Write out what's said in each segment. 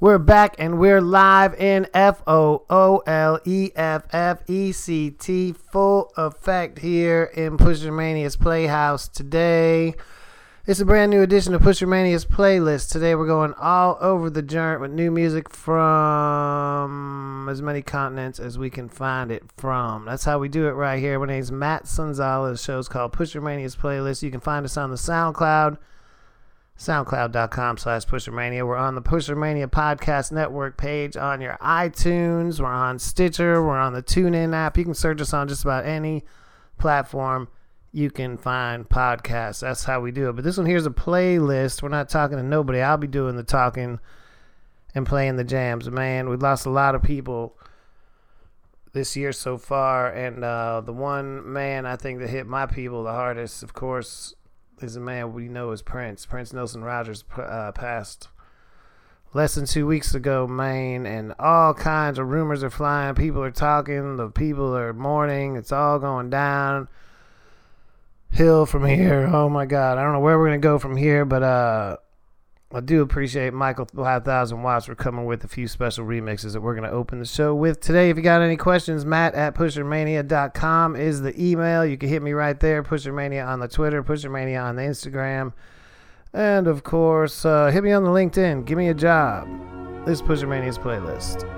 We're back and we're live in F O O L E F F E C T full effect here in Pusher Mania's Playhouse today. It's a brand new edition of Pusher Mania's playlist. Today we're going all over the joint with new music from as many continents as we can find it from. That's how we do it right here. My name's Matt Sunzala. The show's called Pusher Mania's Playlist. You can find us on the SoundCloud soundcloud.com slash pushermania. We're on the pushermania podcast network page on your itunes. We're on stitcher. We're on the tunein app. You can search us on just about any platform you can find podcasts. That's how we do it. But this one here's a playlist. We're not talking to nobody. I'll be doing the talking and playing the jams. Man we've lost a lot of people this year so far. And uh, the one man i think that hit my people the hardest of course is a man we know as Prince. Prince Nelson Rogers uh, passed less than two weeks ago, Maine, and all kinds of rumors are flying. People are talking. The people are mourning. It's all going down hill from here. Oh my God, I don't know where we're gonna go from here, but uh, I do appreciate Michael 5000 Watts for coming with a few special remixes that we're going to open the show with today. If you got any questions, Matt at pushermania.com is the email. You can hit me right there, Pushermania on the Twitter, Pushermania on the Instagram. And of course, uh, hit me on the LinkedIn. Give me a job. This is Pushermania's playlist.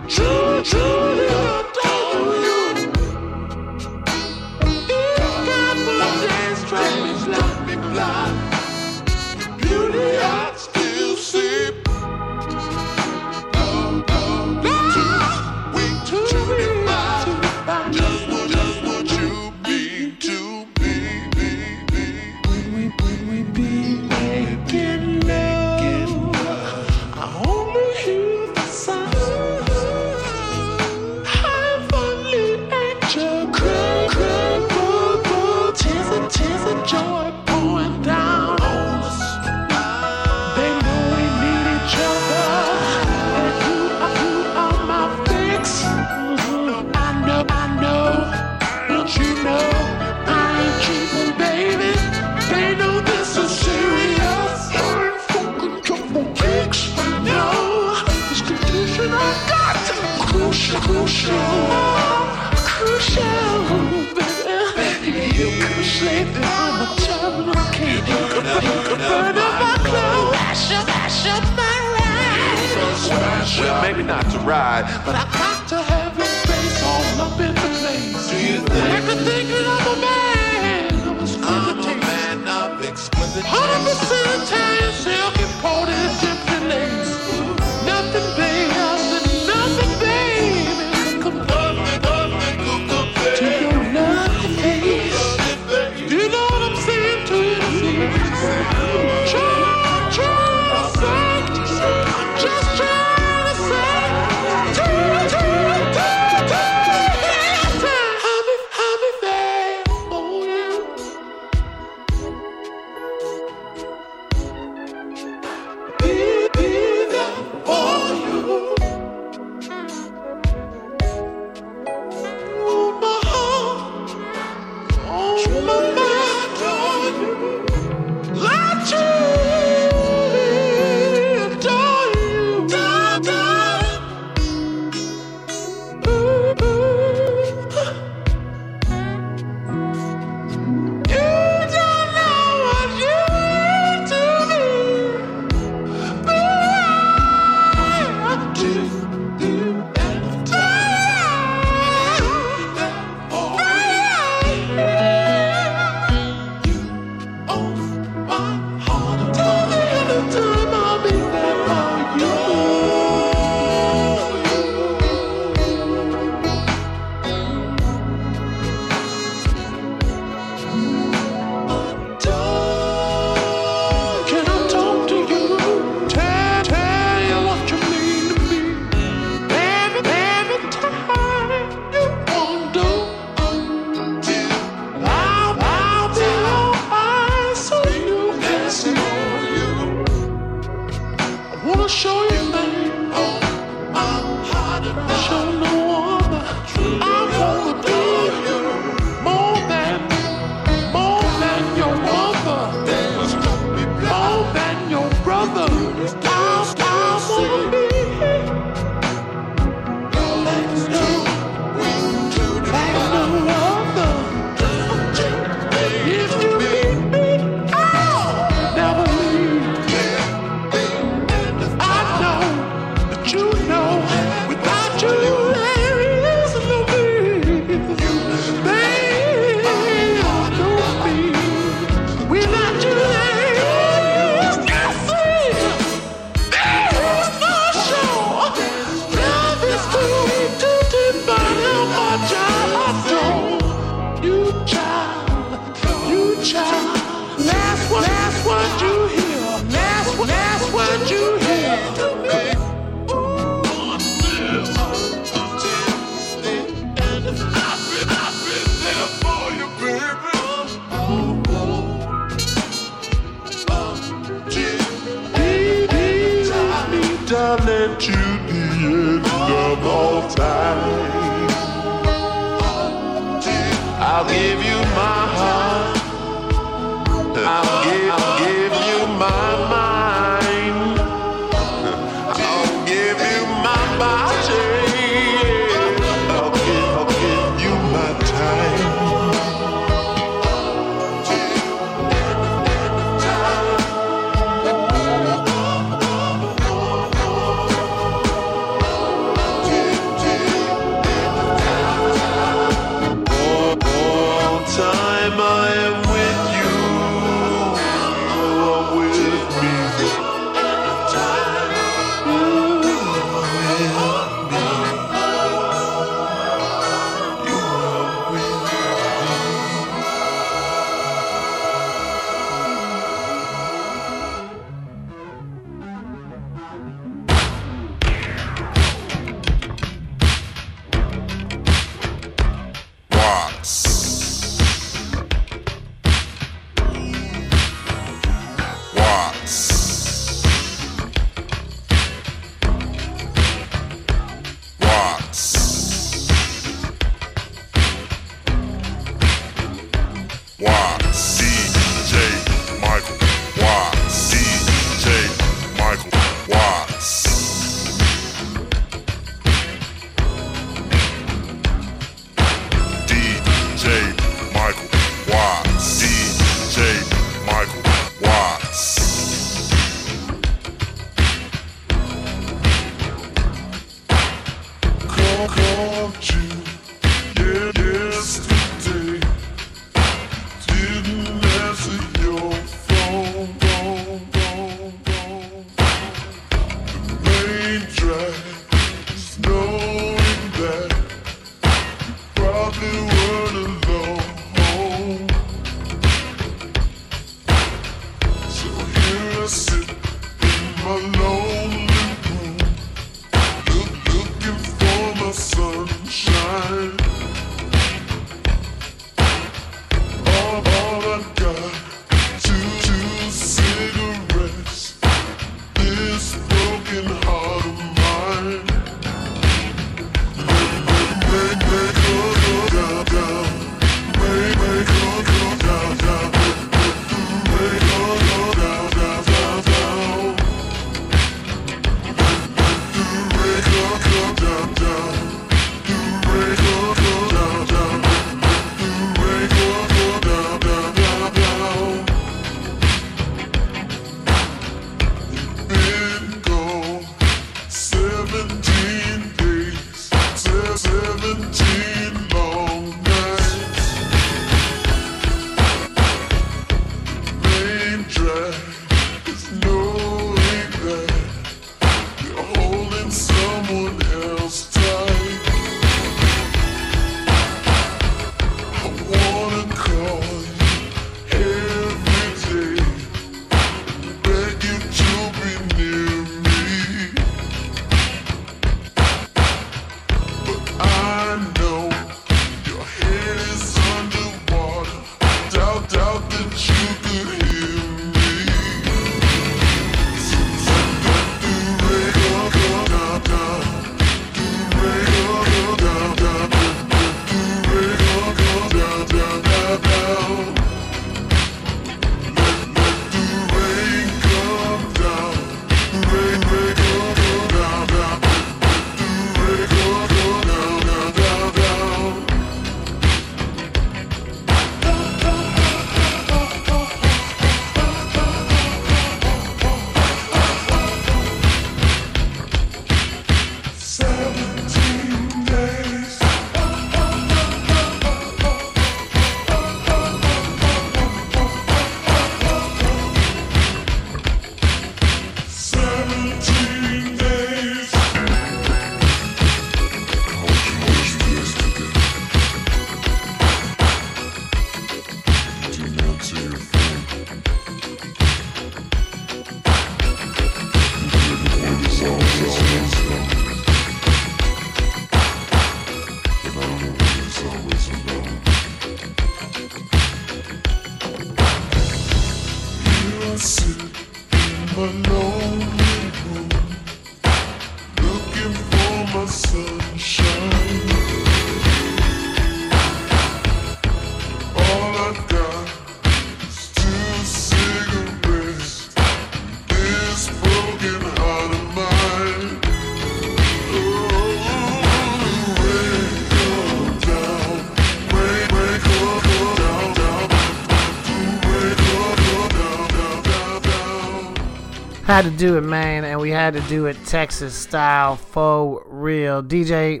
Had to do it, man, and we had to do it Texas style, faux real. DJ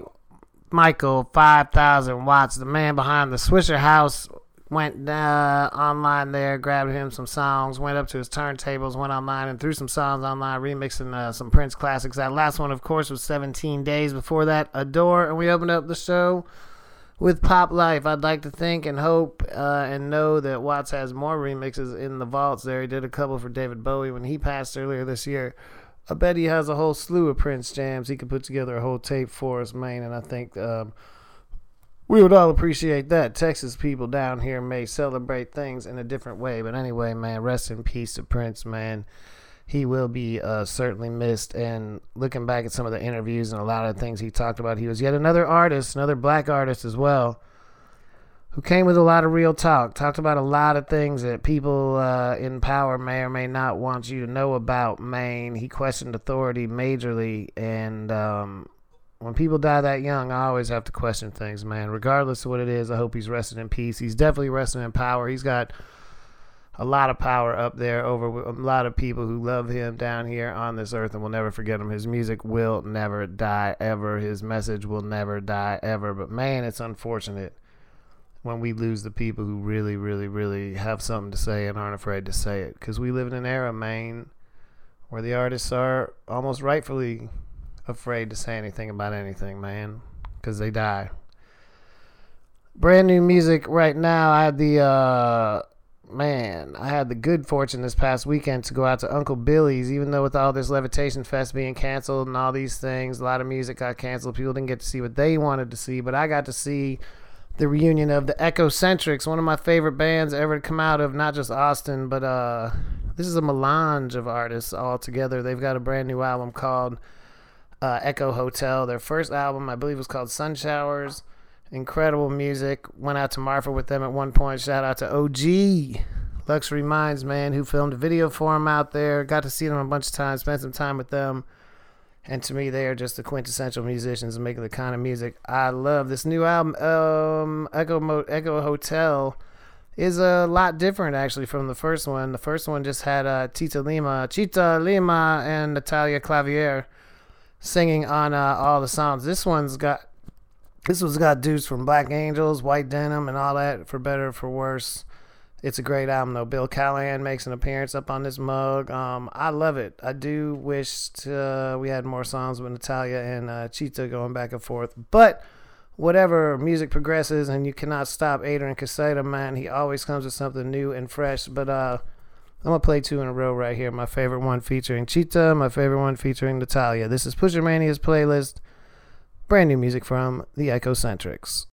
Michael, 5,000 watts, the man behind the Swishahouse, went uh, online there, grabbed him some songs, went up to his turntables, went online and threw some songs online, remixing uh, some Prince classics. That last one, of course, was 17 days before that, Adore, and we opened up the show with Pop Life. I'd like to think and hope uh, and know that Watts has more remixes in the vaults there. He did a couple for David Bowie when he passed earlier this year. I bet he has a whole slew of Prince jams. He could put together a whole tape for us, man, and I think um, we would all appreciate that. Texas people down here may celebrate things in a different way, but anyway, man, rest in peace to Prince, man. He will be uh, certainly missed. And looking back at some of the interviews and a lot of things he talked about, he was yet another artist, another black artist as well, who came with a lot of real talk. Talked about a lot of things that people uh, in power may or may not want you to know about Maine. He questioned authority majorly. And um, when people die that young, I always have to question things, man. Regardless of what it is, I hope he's resting in peace. He's definitely resting in power. He's got a lot of power up there over a lot of people who love him down here on this earth and will never forget him. His music will never die ever. His message will never die ever. But man, it's unfortunate when we lose the people who really, really, really have something to say and aren't afraid to say it. Because we live in an era, man, where the artists are almost rightfully afraid to say anything about anything, man, because they die. Brand new music right now. I had the uh, man, I had the good fortune this past weekend to go out to Uncle Billy's, even though with all this Levitation Fest being canceled and all these things, a lot of music got canceled. People didn't get to see what they wanted to see, but I got to see the reunion of the Echocentrics, one of my favorite bands ever to come out of not just Austin, but uh, this is a melange of artists all together. They've got a brand new album called uh, Echo Hotel. Their first album, I believe, was called Sun Showers. Incredible music. Went out to Marfa with them at one point. Shout out to OG Luxury Minds, man, who filmed a video for him out there. Got to see them a bunch of times, spent some time with them. And to me, they are just the quintessential musicians making the kind of music I love. This new album, um, Echo Mo- Echo Hotel, is a lot different actually from the first one. The first one just had uh, Tita Lima, Chita Lima, and Natalia Clavier singing on uh, all the songs. This one's got this one's got dudes from Black Angels, White Denim, and all that. For better or for worse, it's a great album though. Bill Callahan makes an appearance up on this mug. Um, I love it. I do wish uh, we had more songs with Natalia and uh, Cheetah going back and forth, but whatever music progresses and you cannot stop Adrian Quesada, man. He always comes with something new and fresh. But uh, I'm gonna play two in a row right here. My favorite one featuring Cheetah, my favorite one featuring Natalia. This is Pusher Mania's playlist. Brand new music from the Echocentrics.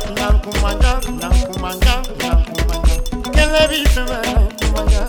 kumanga nang kumanga nang kumanga nang kumanga kele bi kumanga kumanga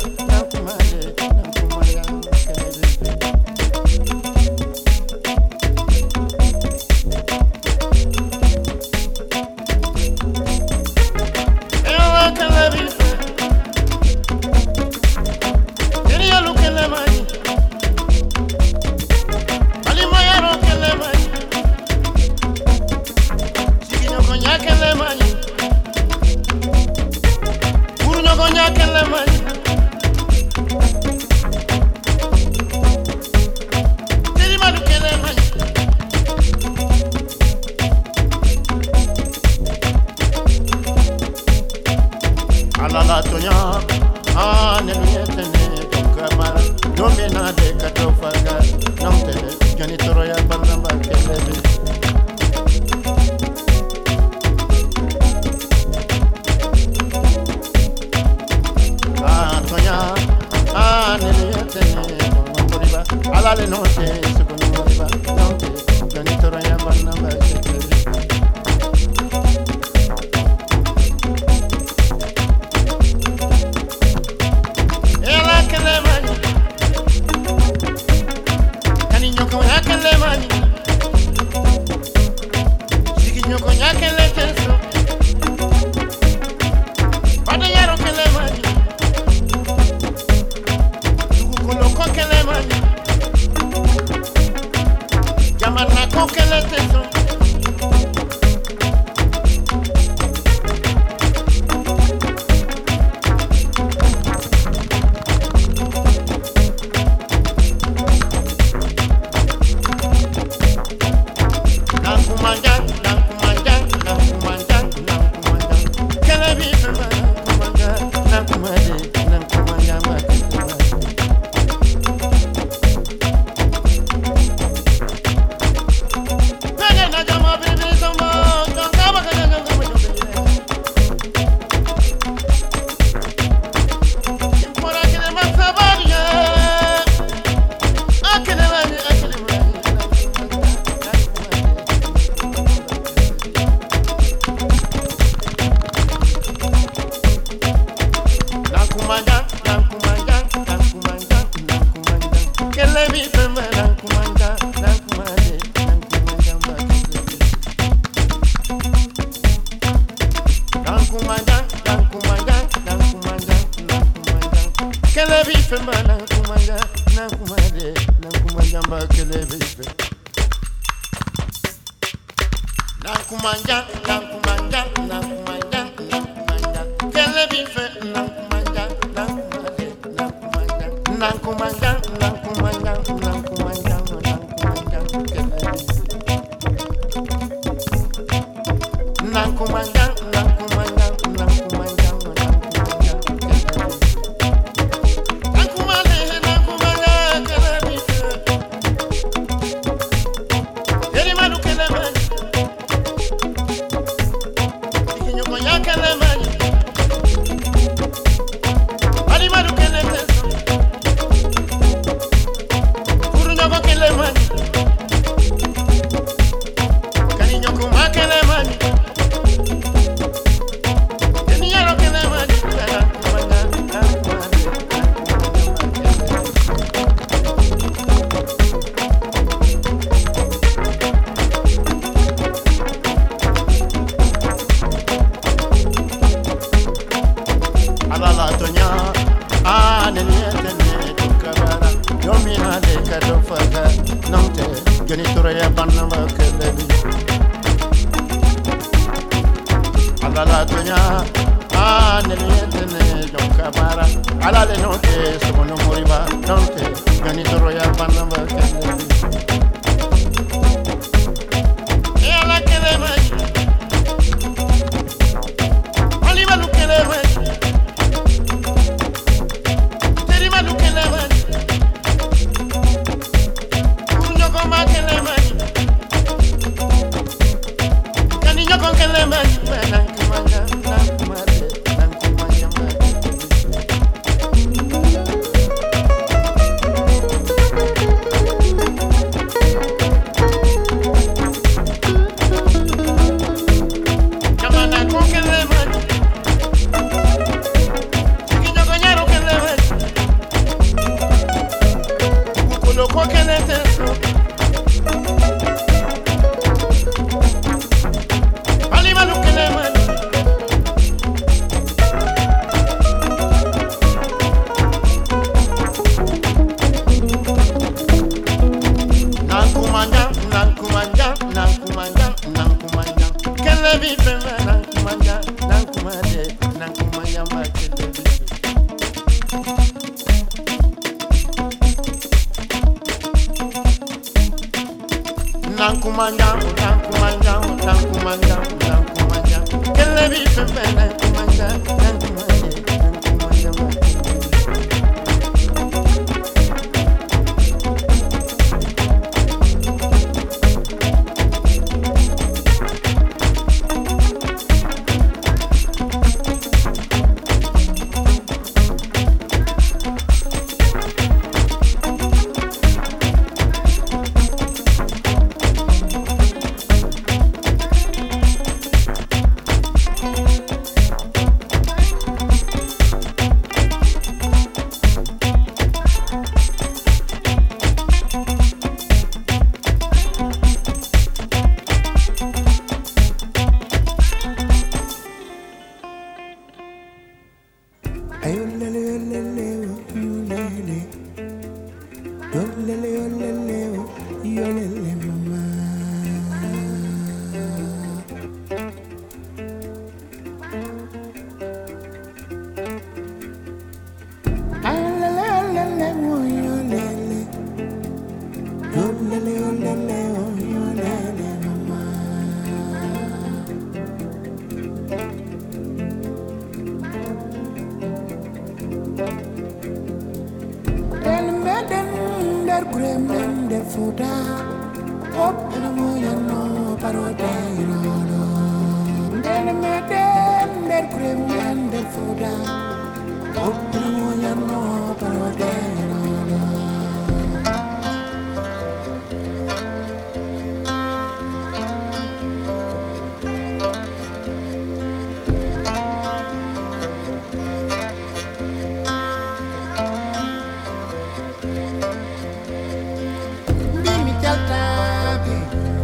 Bimi jaltabe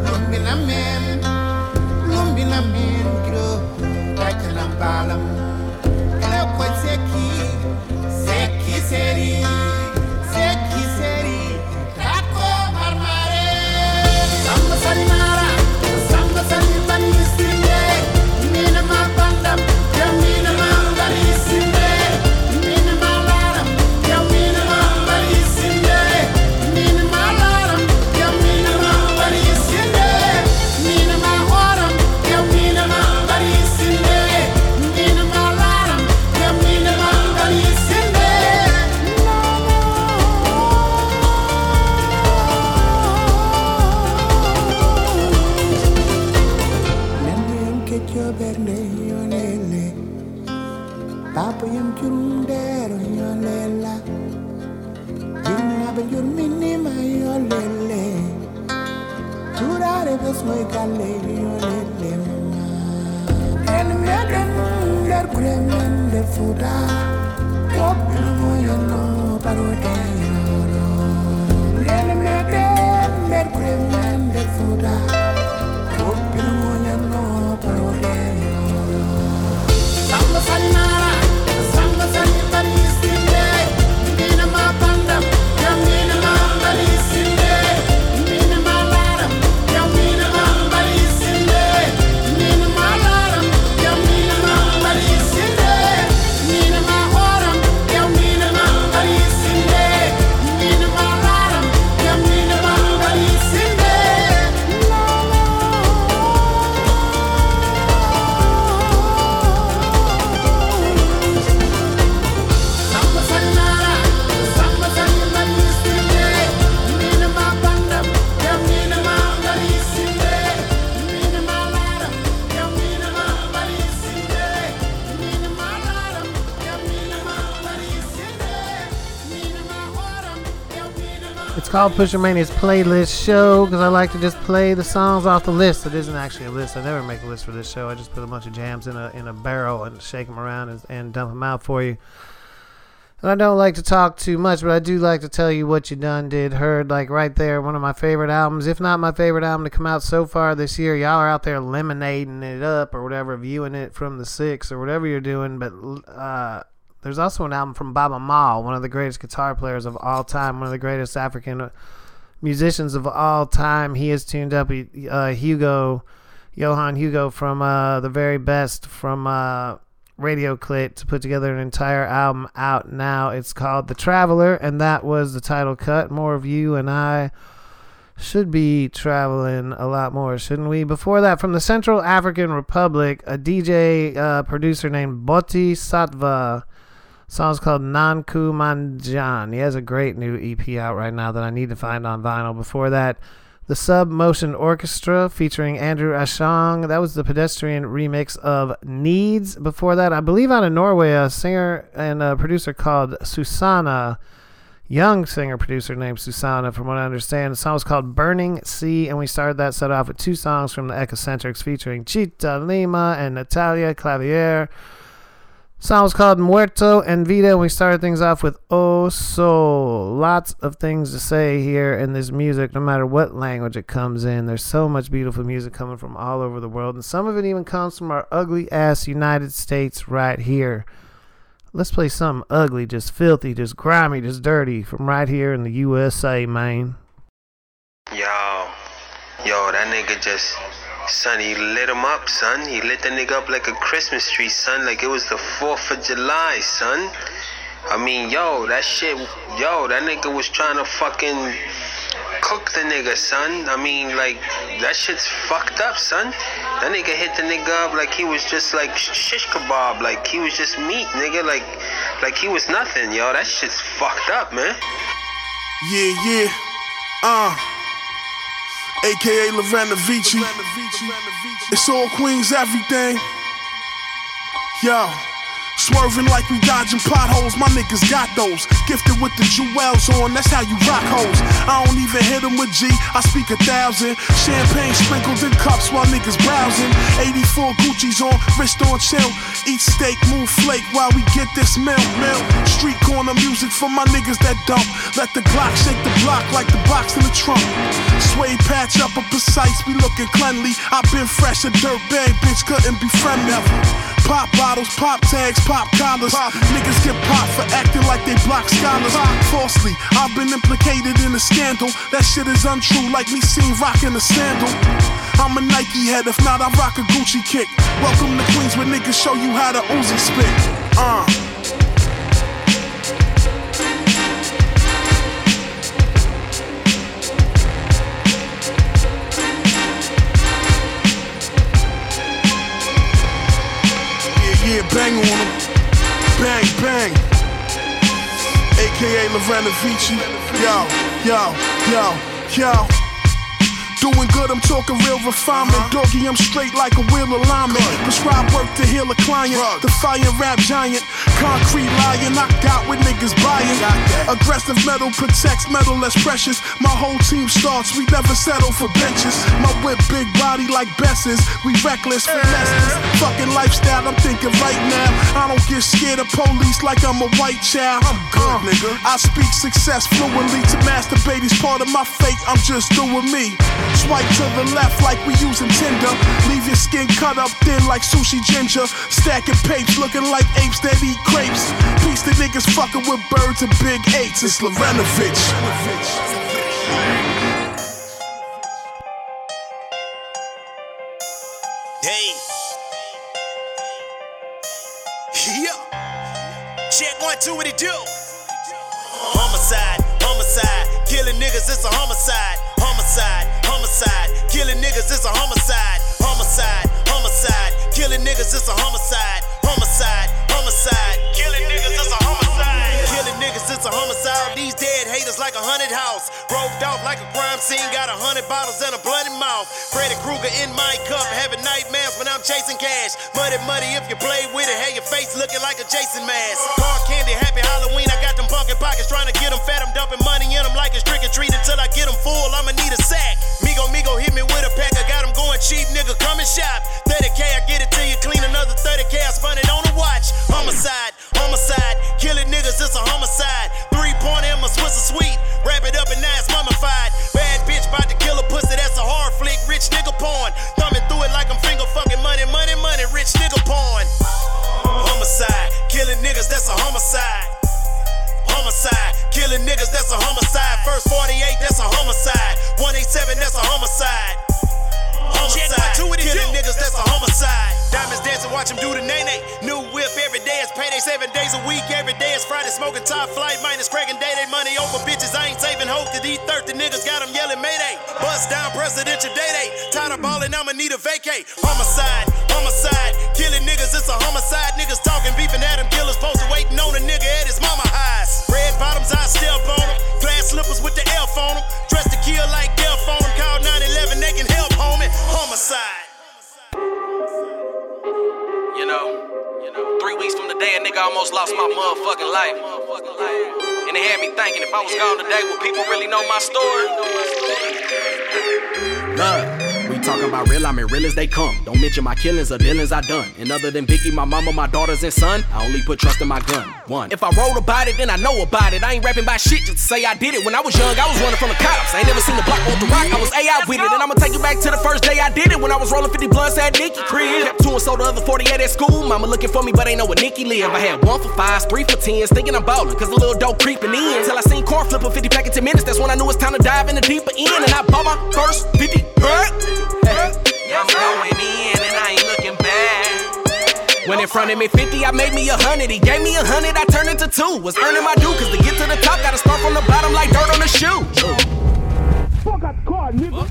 lumbi na men lumbi na men kiro kachana balam. Ela ko seki seki seri 负担。Called Pusher Mania's Playlist Show because I like to just play the songs off the list. It isn't actually a list. I never make a list for this show. I just put a bunch of jams in a in a barrel and shake them around and, and dump them out for you. And I don't like to talk too much, but I do like to tell you what you done, did, heard. Like right there, one of my favorite albums, if not my favorite album to come out so far this year. Y'all are out there lemonading it up or whatever, viewing it from the six or whatever you're doing. But uh, there's also an album from Baaba Maal, one of the greatest guitar players of all time, one of the greatest African musicians of all time. He has tuned up uh, Hugo, Johan Hugo from uh, the very best from uh, Radioclit to put together an entire album out now. It's called The Traveler, and that was the title cut. More of you and I should be traveling a lot more, shouldn't we? Before that, from the Central African Republic, a DJ uh, producer named Boddhi Satva. Song's called Nanku Manjan. He has a great new EP out right now that I need to find on vinyl. Before that, the Submotion Orchestra featuring Andrew Ashong. That was the pedestrian remix of Needs. Before that, I believe out of Norway, a singer and a producer called Susanna young singer producer named Susanna, from what I understand. The song was called Burning Sea, and we started that set off with two songs from the Echocentrics featuring Tita Lima and Natalia Clavier. Song was called Muerto and Vida, we started things off with Oh Soul. Lots of things to say here in this music, no matter what language it comes in. There's so much beautiful music coming from all over the world, and some of it even comes from our ugly ass United States right here. Let's play something ugly, just filthy, just grimy, just dirty from right here in the USA, man. Yo, yo, that nigga just, son, he lit him up, son. He lit the nigga up like a Christmas tree, son. Like it was the 4th of July, son. I mean, yo, that shit, yo, that nigga was trying to fucking cook the nigga, son. I mean, like, that shit's fucked up, son. That nigga hit the nigga up like he was just like shish kebab, like he was just meat, nigga, like, like he was nothing, yo. That shit's fucked up, man. Yeah, yeah. Uh. AKA Lorena Vici. It's all Queens, everything. Yo. Swerving like we dodging potholes, my niggas got those. Gifted with the jewels on, that's how you rock hoes. I don't even hit them with G, I speak a thousand. Champagne sprinkled in cups while niggas browsing. 84 Gucci's on, wrist on chill. Eat steak, move flake while we get this milk, milk. Street corner music for my niggas that dump. Let the Glock shake the block like the box in the trunk. Suede patch up a precise, be looking cleanly. i been fresh, a dirt bag, bitch couldn't be friendly. Pop bottles, pop tags, pop collars. Niggas get popped for acting like they block scholars. Falsely, I've been implicated in a scandal. That shit is untrue, like me seen rocking a sandal. I'm a Nike head, if not, I rock a Gucci kick. Welcome to Queens where niggas show you how to Uzi spit. Uh. Yeah, bang on them. Bang, bang. AKA Lorena Vici. Yo, yo, yo, yo. Doing good, I'm talking real refinement. Uh-huh. Doggy, I'm straight like a wheel alignment. Prescribe work to heal a client. The fire rap giant. Concrete lion, knocked out with niggas buying. Aggressive metal protects metal less precious. My whole team starts, we never settle for benches. My whip big body like Bess's. We reckless, finesse. Fucking lifestyle, I'm thinking right now. I don't get scared of police like I'm a white child. I'm good, uh, nigga. I speak success fluently. To masturbate is part of my fate. I'm just doing me. Swipe to the left like we using Tinder. Leave your skin cut up thin like sushi ginger. Stacking papes looking like apes that eat crepes. Piece the niggas fucking with birds and big eights. It's Lorenovich. Hey. Yeah. Check one, two, what it do? Homicide, homicide. Killing niggas, it's a homicide. Homicide, homicide. Killing niggas, it's a homicide. Homicide, homicide. Killing niggas, it's a homicide. Homicide, homicide. Killing niggas, it's a homicide. Killing niggas, it's a homicide. These dead haters like a hundred house. Roped off like a crime scene, got a hundred bottles and a bloody mouth. Freddy Krueger in my cup, having nightmares when I'm chasing cash. Muddy, muddy, if you play with it, have your face looking like a Jason mask. Car candy, happy Halloween, I got them pumpkin pockets trying to get them fat. I'm dumping money in them like it's trick or treat until I get them full. I'ma need a sack. Migo, Migo, hit me with a pack. I got them going cheap, nigga, come and shop. 30k, I get it till you clean another 30k. I spun it on a watch. Homicide, homicide, killing niggas, it's a homicide. Three point in my Swiss sweet. Wrap it up and now it's mummified. Bad bitch about to kill a pussy, that's a hard flick. Rich nigga porn. Thumbing Every day is Friday, smoking top flight, minus cracking day day money over bitches. I ain't saving hope to these 30 niggas got them yelling mayday. Bust down presidential day day. Tired of ballin', I'ma need a vacate. Homicide, homicide, killing niggas, it's a homicide. Niggas talking, beefing at him, killers posted waiting on a nigga at his mama highs. Red bottoms, I step on them. Glass slippers with the elf on them. Dressed to kill like death on. Call 911, they can help, homie. Homicide. You know, three weeks from the day a nigga almost lost my motherfucking life. And it had me thinking if I was gone today, would people really know my story? We talking about real, I mean real as they come. Don't mention my killings or dealings I done. And other than Vicky, my mama, my daughters, and son, I only put trust in my gun. One. If I wrote about it, then I know about it. I ain't rapping about shit just to say I did it. When I was young, I was running from the cops. I ain't never seen the block on the rock. I was A out with it. And I'ma take you back to the first day I did it. When I was rolling 50 blunts at Nicky crib. Kept two and sold the other 48 at school. Mama looking for me, but ain't know where Nicky live. I had one for fives, three for tens, thinking I'm ballin', cause the little dope creeping in. Till I seen corn flip a 50 pack in 10 minutes. That's when I knew it's time to dive in the deeper end. And I bought my first 50 pack. I'm going in and I ain't looking back. When in front of me 50, I made me a hundred. He gave me a hundred, I turned into two. Was earning my due, cause to get to the top, gotta start from the bottom like dirt on the shoe. Fuck out the car, nigga.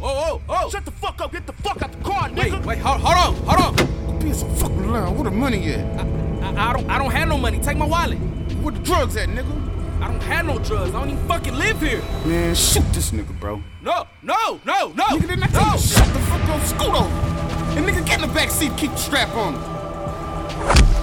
Oh, oh, oh. Shut the fuck up. Get the fuck out the car, nigga. wait, wait, hold, hold on, hold on. Be so fucking loud. Where the money at? I, I don't I don't have no money. Take my wallet. Where the drugs at, nigga? I don't have no drugs. I don't even fucking live here. Man, shoot this nigga, bro. No, no, no, no. Nigga, I tell you shut the fuck up? Scoot over. And nigga, get in the back seat. Keep the strap on.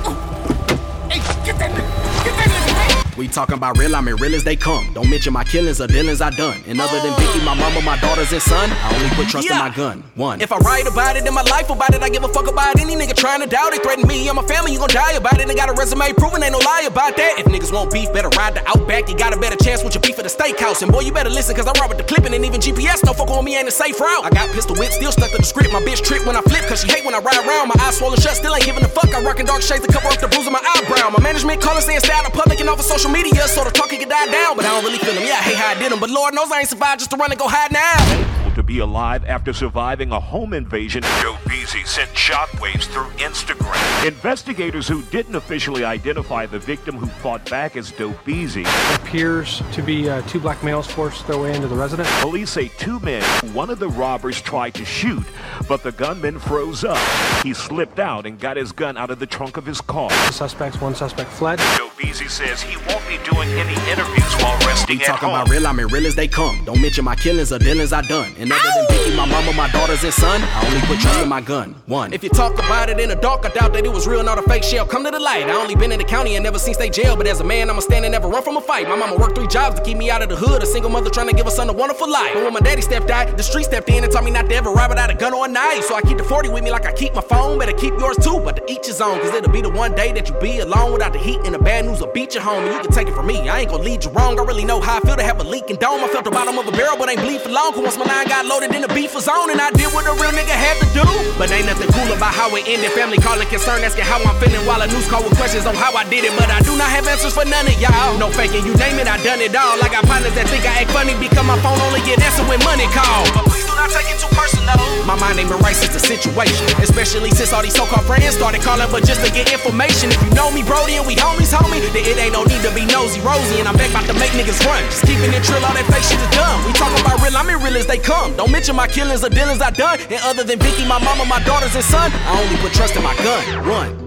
Oh. Hey, get that nigga. Get that nigga. We talking about real, I mean real as they come. Don't mention my killings or dealings I done. And other than Vicky, my mama, my daughters, and son, I only put trust in my gun. One. If I write about it in my life about it, I give a fuck about any nigga trying to doubt it. Threaten me and my family, you gon' die about it. And got a resume proving ain't no lie about that. If niggas want beef, better ride the outback. You got a better chance with your beef at the steakhouse. And boy, you better listen, cause I ride with the clipping. And even GPS, no fuck on me ain't a safe route. I got pistol whip, still stuck to the script. My bitch trip when I flip, cause she hate when I ride around. My eyes swollen shut, still ain't giving a fuck. I rockin' dark shades to cover up the bruise on my eyebrow. My management calling saying stay out of public and off of social media, so the talk can die down. But I don't really feel them. Yeah, I hate how I did them. But Lord knows I ain't survived just to run and go hide now. To be alive after surviving a home invasion. Doughbeezy sent shockwaves through Instagram. Investigators who didn't officially identify the victim who fought back as Joe Beasy appears to be uh, two black males forced their way into the residence. Police say two men, one of the robbers tried to shoot, but the gunman froze up. He slipped out and got his gun out of the trunk of his car. The suspects, one suspect fled. Joe Beasy says he won't be doing any interviews while resting We at talking home. about real, I mean real as they come. Don't mention my killings or dealings I done. And other than Vicky, my mama, my daughters, and son, I only put trust in my gun. One. If you talk about it in the dark, I doubt that it was real, not a fake shell. Come to the light. I only been in the county and never seen state jail. But as a man, I'ma stand and never run from a fight. My mama worked three jobs to keep me out of the hood. A single mother trying to give her son a wonderful life. But when my daddy stepped out, the street stepped in and taught me not to ever ride without a gun or a knife. So I keep the 40 with me like I keep my phone. Better keep yours too, but to each his own. Cause it'll be the one day that you be alone without the heat and the bad news will beat you home. And you can take it from me. I ain't gonna lead you wrong. I really know how I feel to have a leaking dome. I felt the bottom of a barrel, but ain't bleed for long. Cause once my line got loaded, then the beef was on. And I did what a real nigga had to do. But ain't nothing cool about how it ended. Family calling concern, asking how I'm feeling. While the news call with questions on how I did it. But I do not have answers for none of y'all. No faking, you name it, I done it all. I got partners that think I act funny because my phone only get answered when money call. Not take it too personal. My mind ain't been right since the situation. Especially since all these so-called friends started calling, but just to get information. If you know me, Brody, and we homies, homie, then it ain't no need to be nosy, rosy. And I'm back about to make niggas run. Just keeping it trill, all that fake shit is dumb. We talking about real, I'm in real as they come. Don't mention my killings or dealings I done. And other than Vicky, my mama, my daughters, and son, I only put trust in my gun. Run.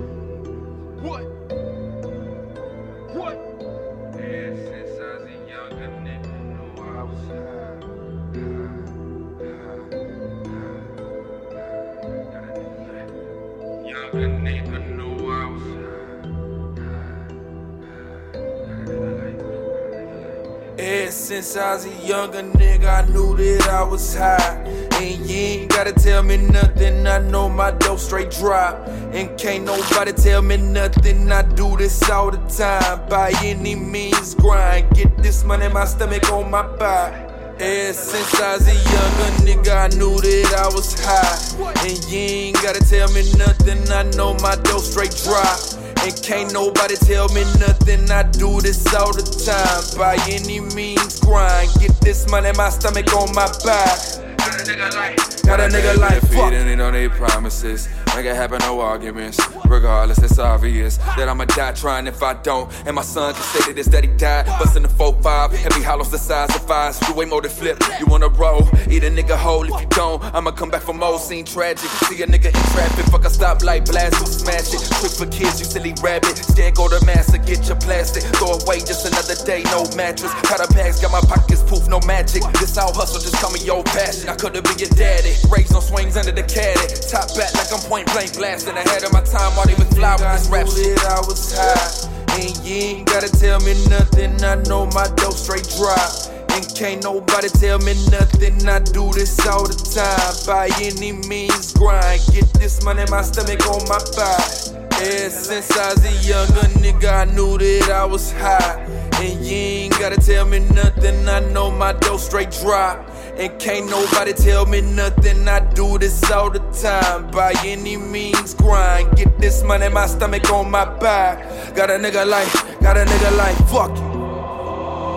Since I was a younger nigga, I knew that I was high. And you ain't gotta tell me nothing, I know my dope straight drop. And can't nobody tell me nothing, I do this all the time. By any means, grind. Get this money, my stomach on my back. Ever since I was a younger nigga, I knew that I was high. And you ain't gotta tell me nothing, I know my dough straight drop. And can't nobody tell me nothing, I do this all the time. By any means, grind. Get this money, my stomach on my back. Got a nigga like got a nigga like, fuck. Feeding on their promises. Make it happen, no arguments. Regardless, it's obvious that I'ma die trying if I don't. And my son can say that his daddy died. Busting the 4-5. Heavy hollows the size of fives. You way more than flip. You wanna roll? Eat a nigga whole. If you don't, I'ma come back from old scene tragic. See a nigga in traffic. Fuck a stoplight blast. You smash it. Quick for kids, you silly rabbit. Scan go to master. Get your plastic. Throw away just another day. No mattress. Cut a bags. Got my pockets poof. No magic. This all hustle. Just call me your passion. I could've been your daddy. Raised on swings under the caddy. Top back like I'm point blank blasting. Ahead of my time. Marty McFly with this rap shit. that I was high. And you ain't gotta tell me nothing, I know my dope straight drop. And can't nobody tell me nothing. I do this all the time. By any means, grind. Get this money, in my stomach on my thigh. Ever since I was a younger nigga, I knew that I was high. And you ain't gotta tell me nothing. I know my dough straight drop. And can't nobody tell me nothing. I do this all the time. By any means, grind. Get this money, my stomach on my back. Got a nigga like, got a nigga like, fuck it.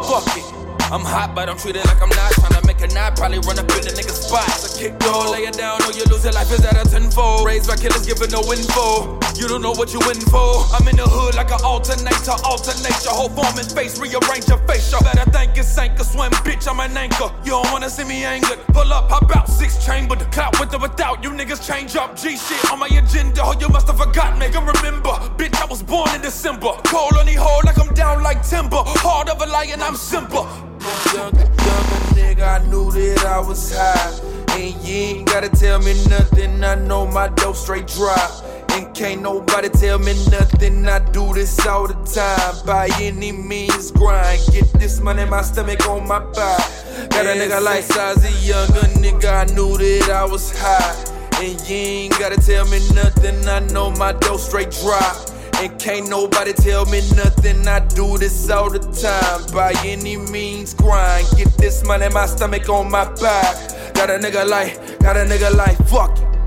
Fuck it. I'm hot, but I'm treated like I'm not. Tryna make a knot, probably run up in the nigga's spot. So kick door, lay it down, or you lose your life is at a tenfold. Raised by killers, giving no info. You don't know what you in for. I'm in the hood like an alternator, alternate your whole form and face, rearrange your facial. Better think it's sink or swim, bitch. I'm an anchor. You don't wanna see me angered. Pull up, hop out, six The Clout with or without, you niggas change up. G shit on my agenda. Oh, you must have forgotten, make 'em remember. Bitch, I was born in December. Cold on the hole like I'm down like timber. Hard of a lion, I'm simple. Younger, younger nigga, I knew that I was high. And you ain't gotta tell me nothing. I know my dope straight drop. And can't nobody tell me nothing. I do this all the time. By any means, grind. Get this money, my stomach on my back. Got a nigga like size a younger nigga. I knew that I was high. And you ain't gotta tell me nothing. I know my dope straight drop. And can't nobody tell me nothing. I do this all the time. By any means, grind. Get this money, my stomach on my back. Got a nigga like, got a nigga like, fuck it.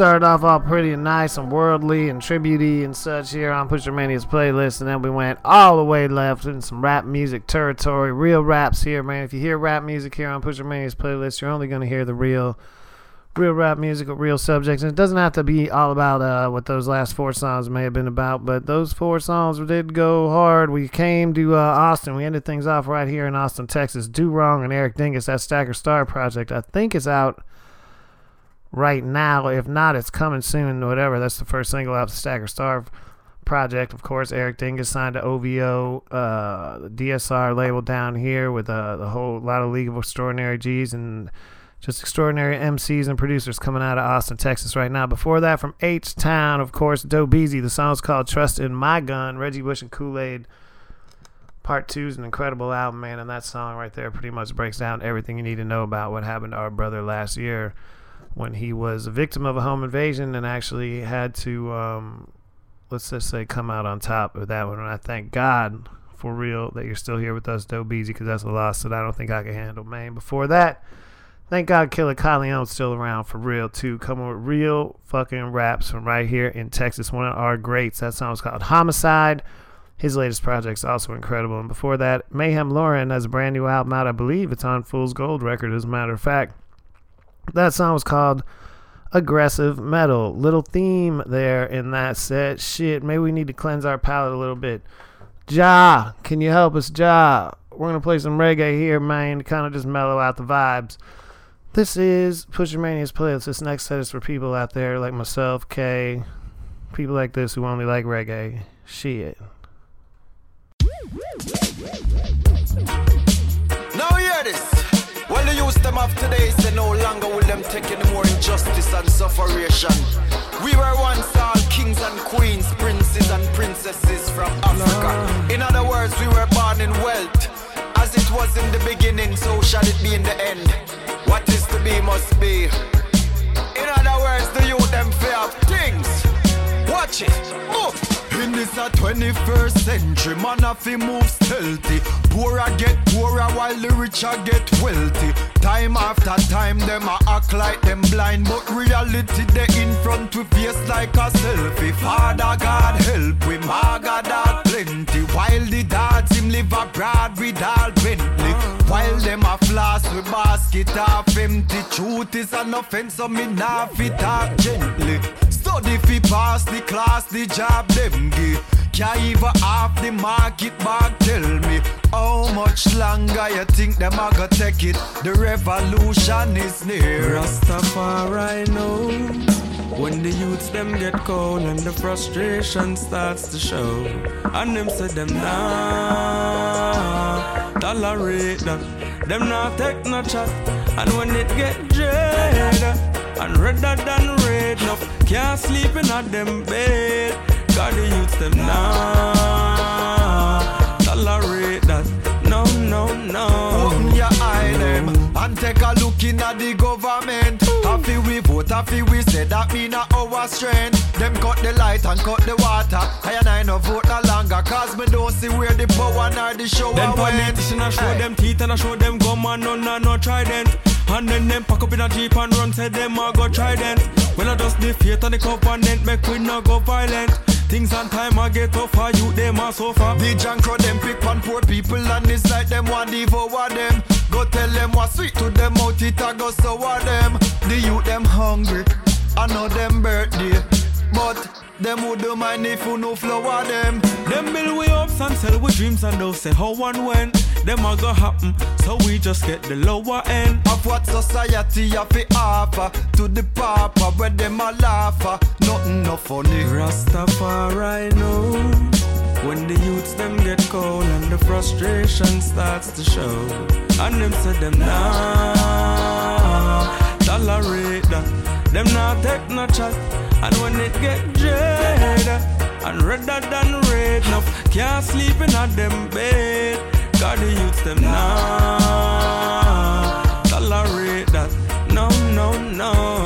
Started off all pretty and nice and worldly and tributey and such here on Pusher Mania's playlist, and then we went all the way left in some rap music territory. Real raps here, man. If you hear rap music here on Pusher Mania's playlist, you're only gonna hear the real, real rap music with real subjects. And it doesn't have to be all about uh, what those last four songs may have been about, but those four songs did go hard. We came to uh, Austin. We ended things off right here in Austin, Texas. Do Wrong and Eric Dingus. That Stacker Star project. I think it's out right now. If not, it's coming soon. Whatever. That's the first single out of the Stagger Star project. Of course, Eric Dingus signed to OVO, uh, DSR label down here with uh, whole lot of League of Extraordinary G's and just extraordinary MCs and producers coming out of Austin, Texas right now. Before that, from H Town, of course, Doughbeezy. The song's called Trust in My Gun. Reggie Bush and Kool Aid. Part two is an incredible album, man, and that song right there pretty much breaks down everything you need to know about what happened to our brother last year when he was a victim of a home invasion and actually had to, um, let's just say, come out on top of that one. And I thank God for real that you're still here with us, Doughbeezy, because that's a loss that I don't think I can handle, man. Before that, thank God Killa Kyleon's still around for real, too. Coming with real fucking raps from right here in Texas. One of our greats. That song was called Homicide. His latest project's also incredible. And before that, Meyhem Lauren has a brand new album out. I believe it's on Fool's Gold record, as a matter of fact. That song was called Aggressive Metal. Little theme there in that set. Shit, maybe we need to cleanse our palate a little bit. Jah, can you help us, Jah? We're going to play some reggae here, man, to kind of just mellow out the vibes. This is Pusher Mania's playlist. This next set is for people out there like myself, Kay, people like this who only like reggae. Shit. Now hear this. Well, the youth them of today say no longer will them take any more injustice and sufferation. We were once all kings and queens, princes and princesses from Africa. In other words, we were born in wealth. As it was in the beginning, so shall it be in the end. What is to be must be. In other words, the youth them fear of things. Watch it. Move. In this a 21st century, man have to move stealthy. Poorer get poorer while the rich richer get wealthy. Time after time, them a act like them blind, but reality they in front with face like a selfie. Father God help we, maga dog plenty. While the dads him live abroad with all Bentley. While them a floss with basket half empty. Truth is an offense, so me nah fit talk gently. Study fi pass the class, the job them give. Can't even half the market bag tell me how much longer you think them a go take it. The revolution is near. Rastafari knows when the youths them get cold and the frustration starts to show. And them say them nah tolerate that. Them not take no chat. And when it get dread and redder than red enough, can't sleep in a them bed. Got the youths them nah tolerate that. No, no, no. Open your eye them and take a look in at the government. We vote, happy we say that mean a our strength. Them cut the light and cut the water. I and I no vote no longer, cause me don't see where the power nor the show Then went. politician a show them teeth and a show them gum and none a no trident. And then them pack up in a jeep and run, say them a go trident. When I just the faith and the covenant, make we no go violent. Things on time I get tougher, you them a suffer. The jankro them pick on poor people and it's like them want devour them. Go tell them what's sweet to them out it go sour them. The youth them hungry, I know them birthday, but them would do mind if you no flower them. Them build we ups and sell we dreams and they'll say how and when. Them a go happen, so we just get the lower end. Of what society have to offer to the papa where them a laugh at. Nothing no funny. Rastafari knows when the youths them get cold and the frustration starts to show. And them say them nah tolerate that. Them nah take no chat. And when it get dread and redder than red enough, can't sleep in a them bed. Got the youths them nah tolerate that. No, no. No.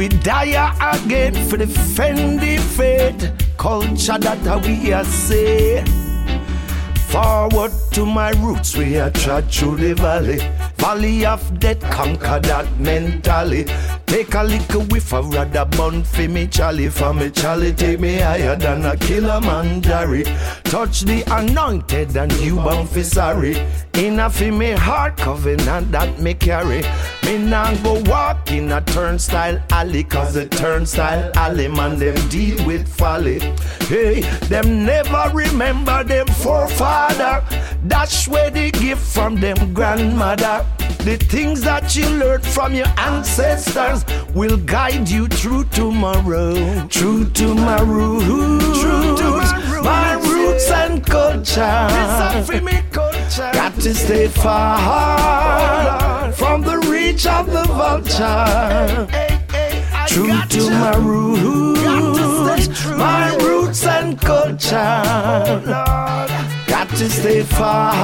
We die again for defend the faith culture that we are say. Forward to my roots, we are trod through the valley. Valley of death, conquer that mentally. Take a little whiff of rather bun for me, Charlie. For me, Charlie, take me higher than a killer man, Jerry. Touch the anointed and you bound for sorry. Enough for me heart covenant that me carry. Me nah go walk in a turnstile alley, cause the turnstile alley man them deal with folly. Hey, them never remember them forefather. That's where they gift from them grandmother. The things that you learned from your ancestors will guide you through tomorrow. Through to my roots, my roots and culture. Got to stay far from the reach of the vulture. True to my roots, my roots and culture. Oh, got to stay far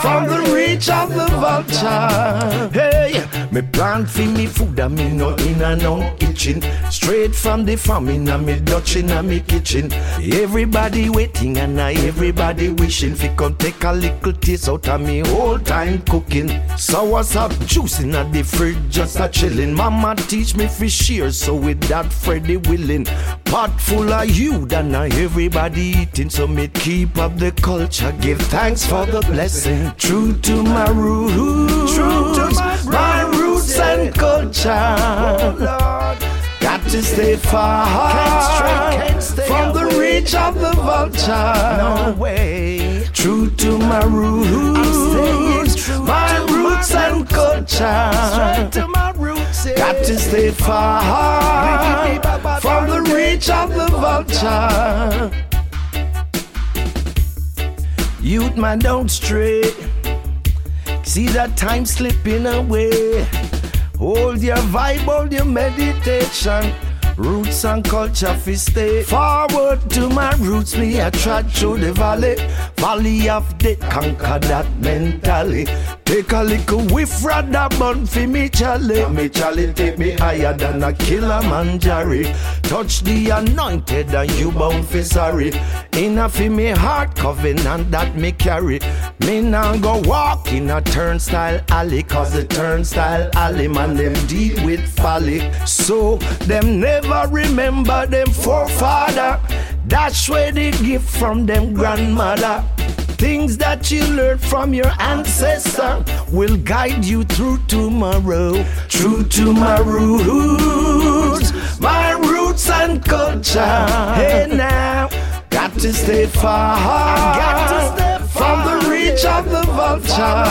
from the reach of the vulture. Hey, me plant for me food and me no in and no itching. Straight from the farm in a me Dutch in a me kitchen. Everybody waiting and I everybody wishing fi come take a little taste out of me whole time cooking. So what's up juice in a the fridge just a chilling. Mama teach me fi share so with that Freddy willing. Pot full of you and I everybody eating so me keep up the culture. Give thanks for the blessing. True to my roots, true to my, roots and culture. Got to stay far from the reach of the vulture. No way. True to my roots, my roots and culture. Got to stay far from the reach of the vulture. Youth man, don't stray. See that time slipping away. Hold your vibe, hold your meditation. Roots and culture fi stay forward to my roots. Me I trot through the valley, valley of death, conquer that mentally. Take a little whiff rather bun fi me chale. Me chale take me higher than a killer manjari. Touch the anointed and you bound fi sorry. Inna fi me heart covenant that me carry. Me now go walk in a turnstile alley, cause the turnstile alley man them deal with folly. So them never remember them forefather. That's where they give from them grandmother. Things that you learned from your ancestor will guide you through tomorrow. True to my roots, my roots and culture. Hey now, got to stay far. got to stay from the reach of the vulture.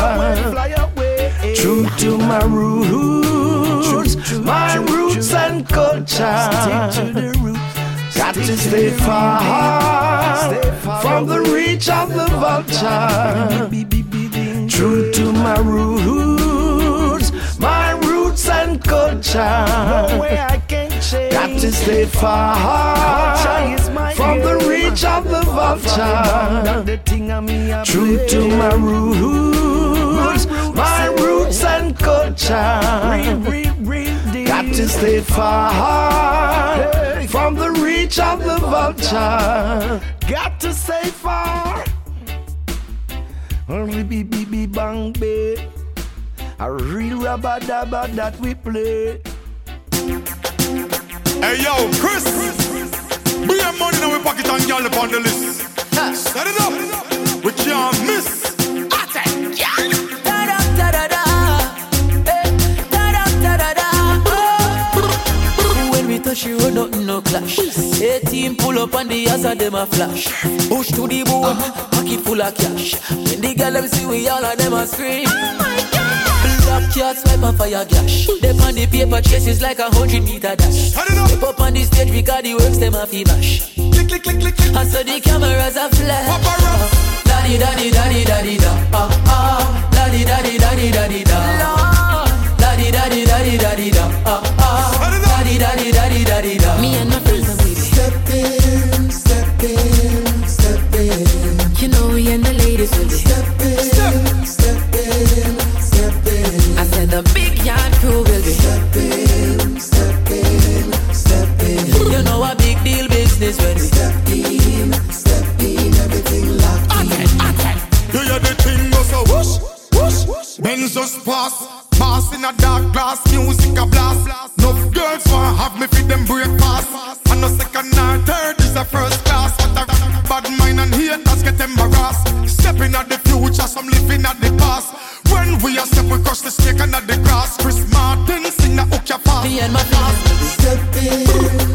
True to my roots, my roots and culture. Got to stay far from the reach of the vulture. True to my roots, my roots and culture. Got to stay far from the reach of the vulture. True to my roots, my roots and culture. Got to stay far from the reach of the vulture. Got to stay far. Only be be be bang be. A real rubber dabba that we play. Hey yo, Chris, bring your money in our pocket and y'all up on the list. Set it up, we can't miss. When we touch you, nothing no clash. 18 pull up on the ass them a flash. Push to the bone, pocket full of cash. When the girl them see we all of them a scream. Oh my God. Black cat swipe and fire gash. They on the paper chases like a hundred meter dash. Step up on the stage because the works them a fi mash. Click click click click. And so the cameras a flash. Daddy daddy daddy daddy da. Ah ah. Daddy daddy daddy daddy da. Daddy daddy daddy daddy da. Enough girls want have me feed them breakfast. And no second nor third is a first class. Stepping at the future, some living at the past. When we are step, we crush the snake under the grass. Chris Martin sing a hook your fast. Me and my friends will be. Step in,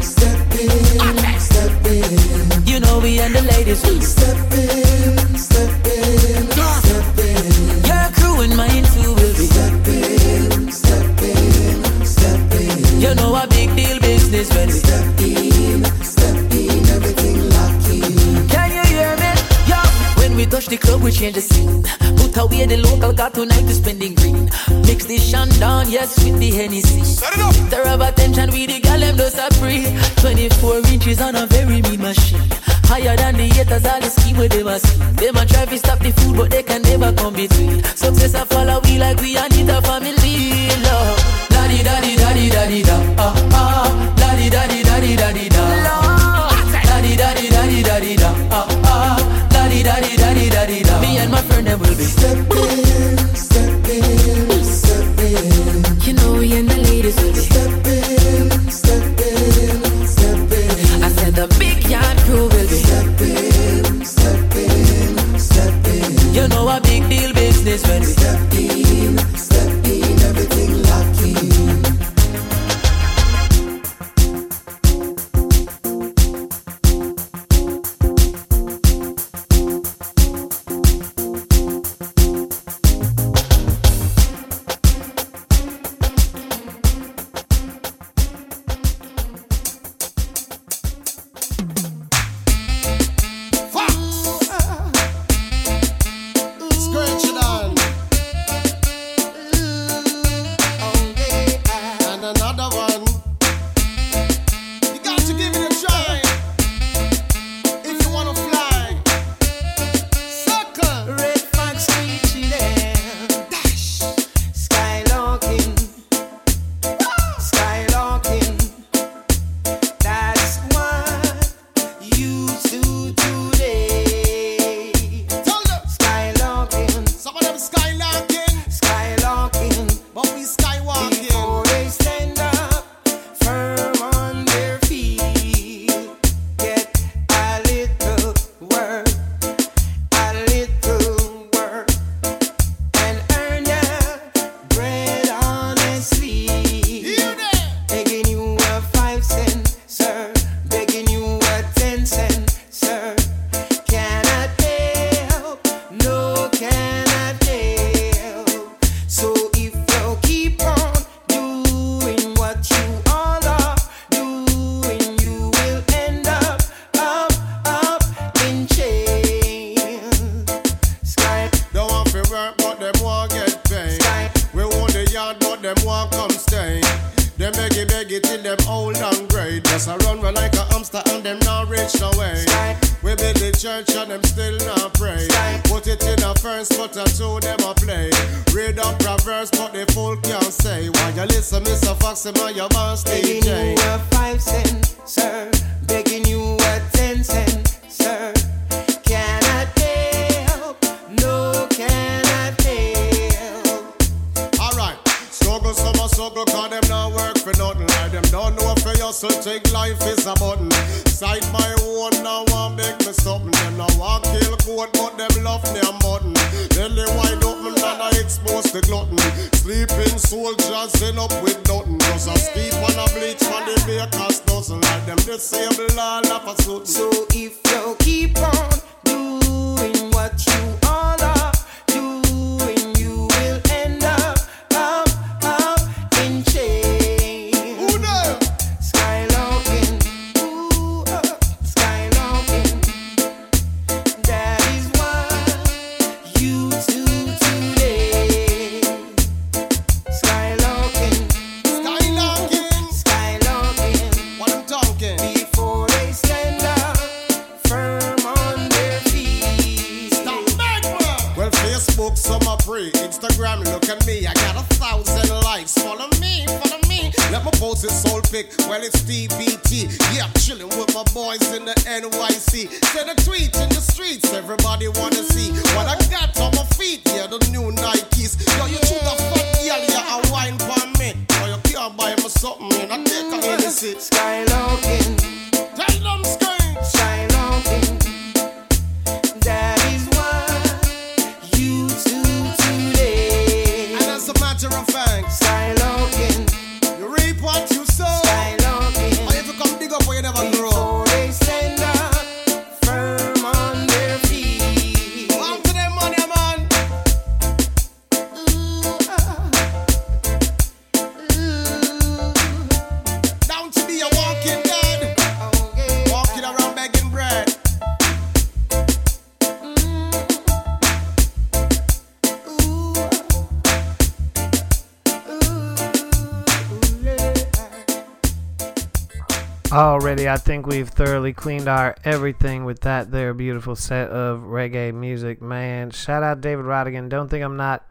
we've thoroughly cleaned our everything with that there beautiful set of reggae music, man. Shout out David Rodigan. Don't think I'm not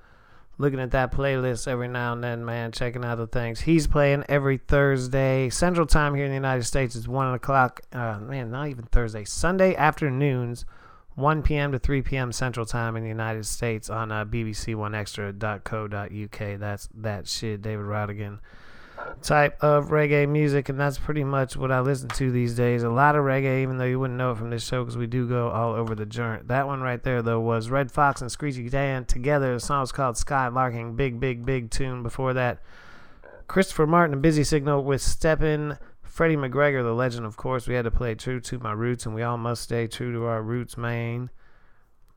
looking at that playlist every now and then, man. Checking out the things he's playing every Thursday Central Time here in the United States is one o'clock. Uh, man, not even Thursday. Sunday afternoons, 1 p.m. to 3 p.m. Central Time in the United States on uh, BBC1Extra.co.uk. That's that shit, David Rodigan type of reggae music, and that's pretty much what I listen to these days. A lot of reggae, even though you wouldn't know it from this show because we do go all over the joint. That one right there, though, was Red Fox and Screechy Dan together. The song was called Skylarking. Big, big, big tune. Before that, Christopher Martin and Busy Signal with Steppin'. Freddie McGregor, the legend, of course. We had to play true to my roots, and we all must stay true to our roots, man.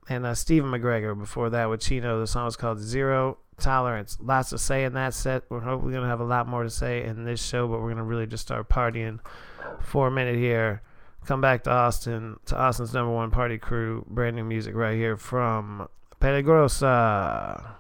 And uh, Stephen McGregor before that with Chino. The song was called Zero Tolerance. Lots to say in that set. We're hopefully going to have a lot more to say in this show, but we're going to really just start partying for a minute here. Come back to Austin, to Austin's number one party crew. Brand new music right here from Peligrosa.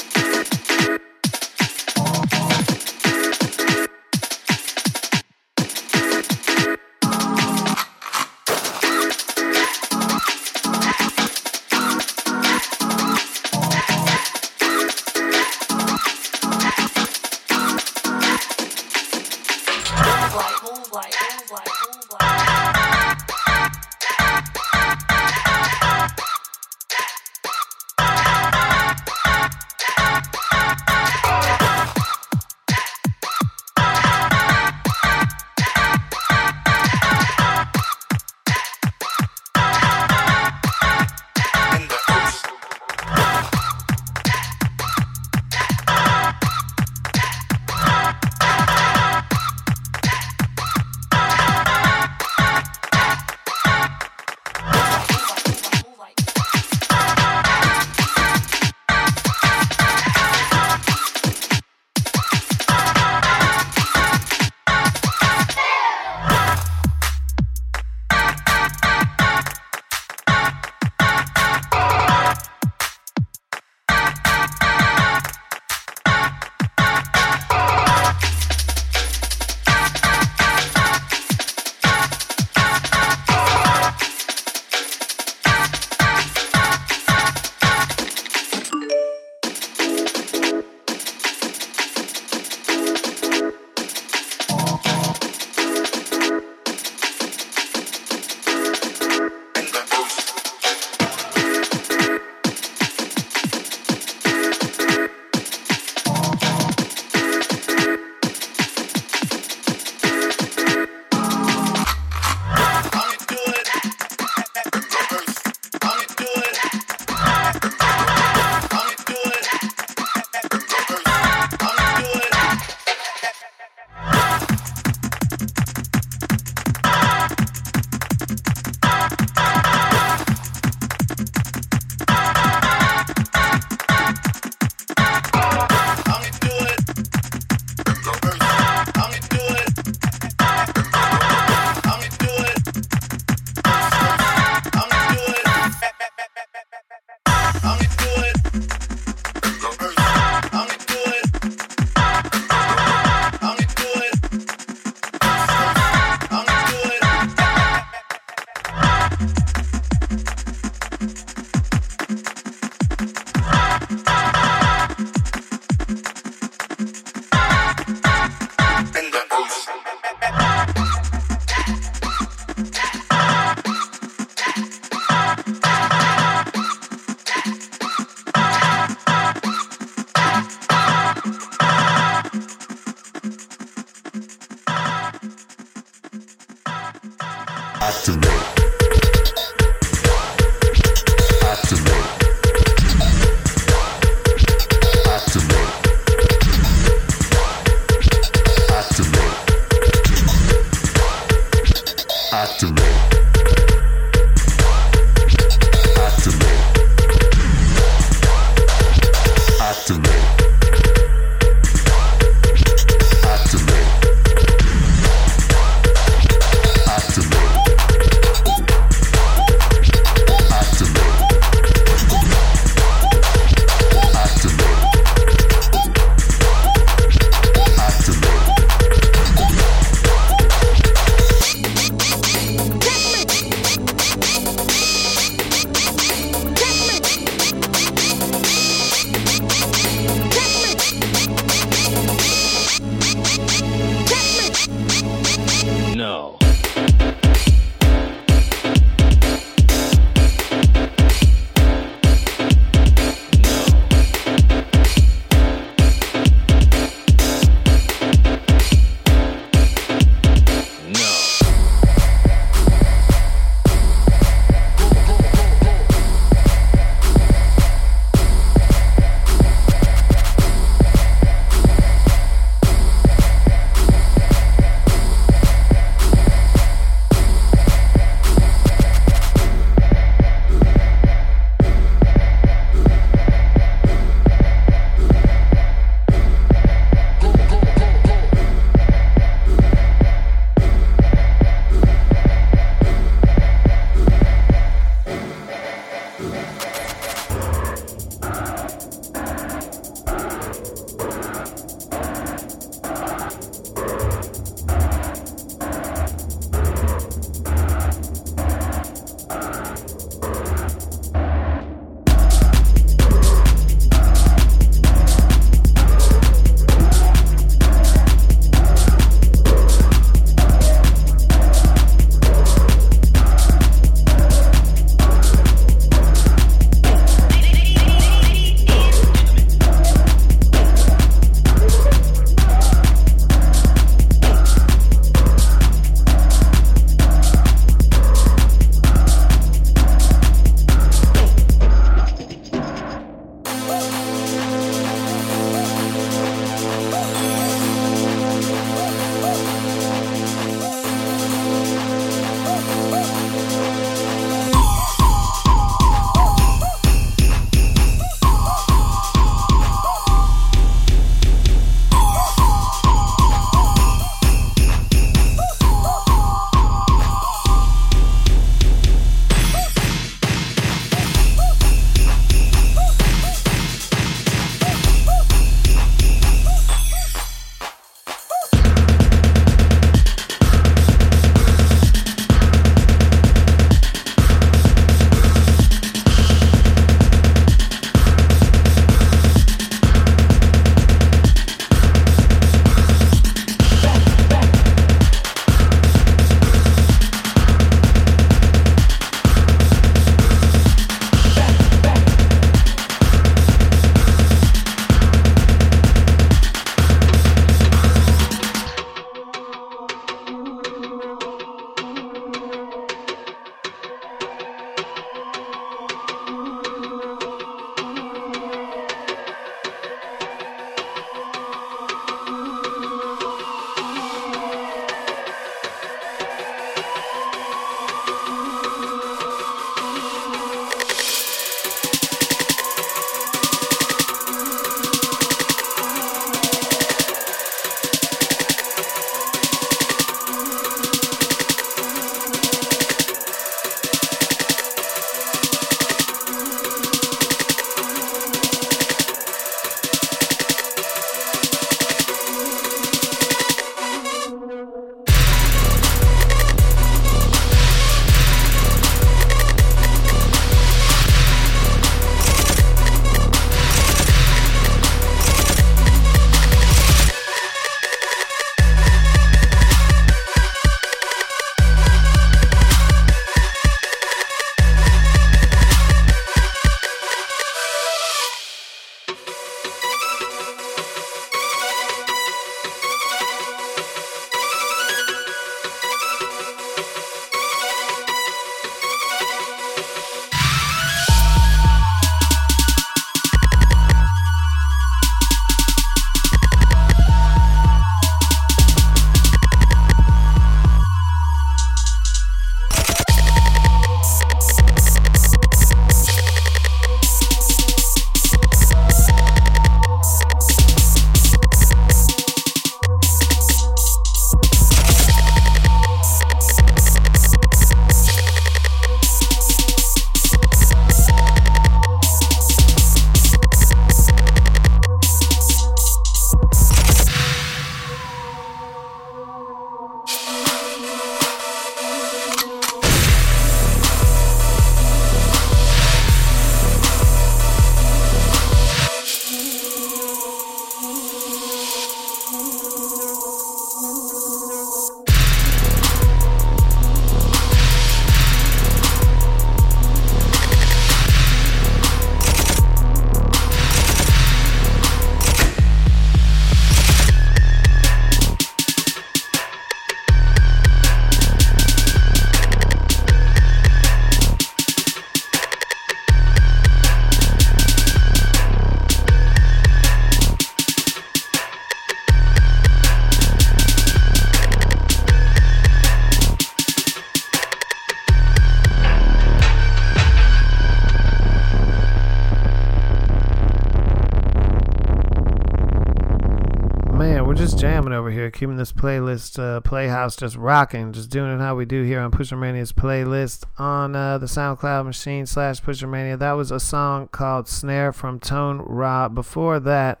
Here, keeping this playlist, uh, Playhouse just rocking, just doing it how we do here on Pusher Mania's playlist on uh, the SoundCloud machine slash Pusher Mania. That was a song called Snare from Tone Ra. Before that,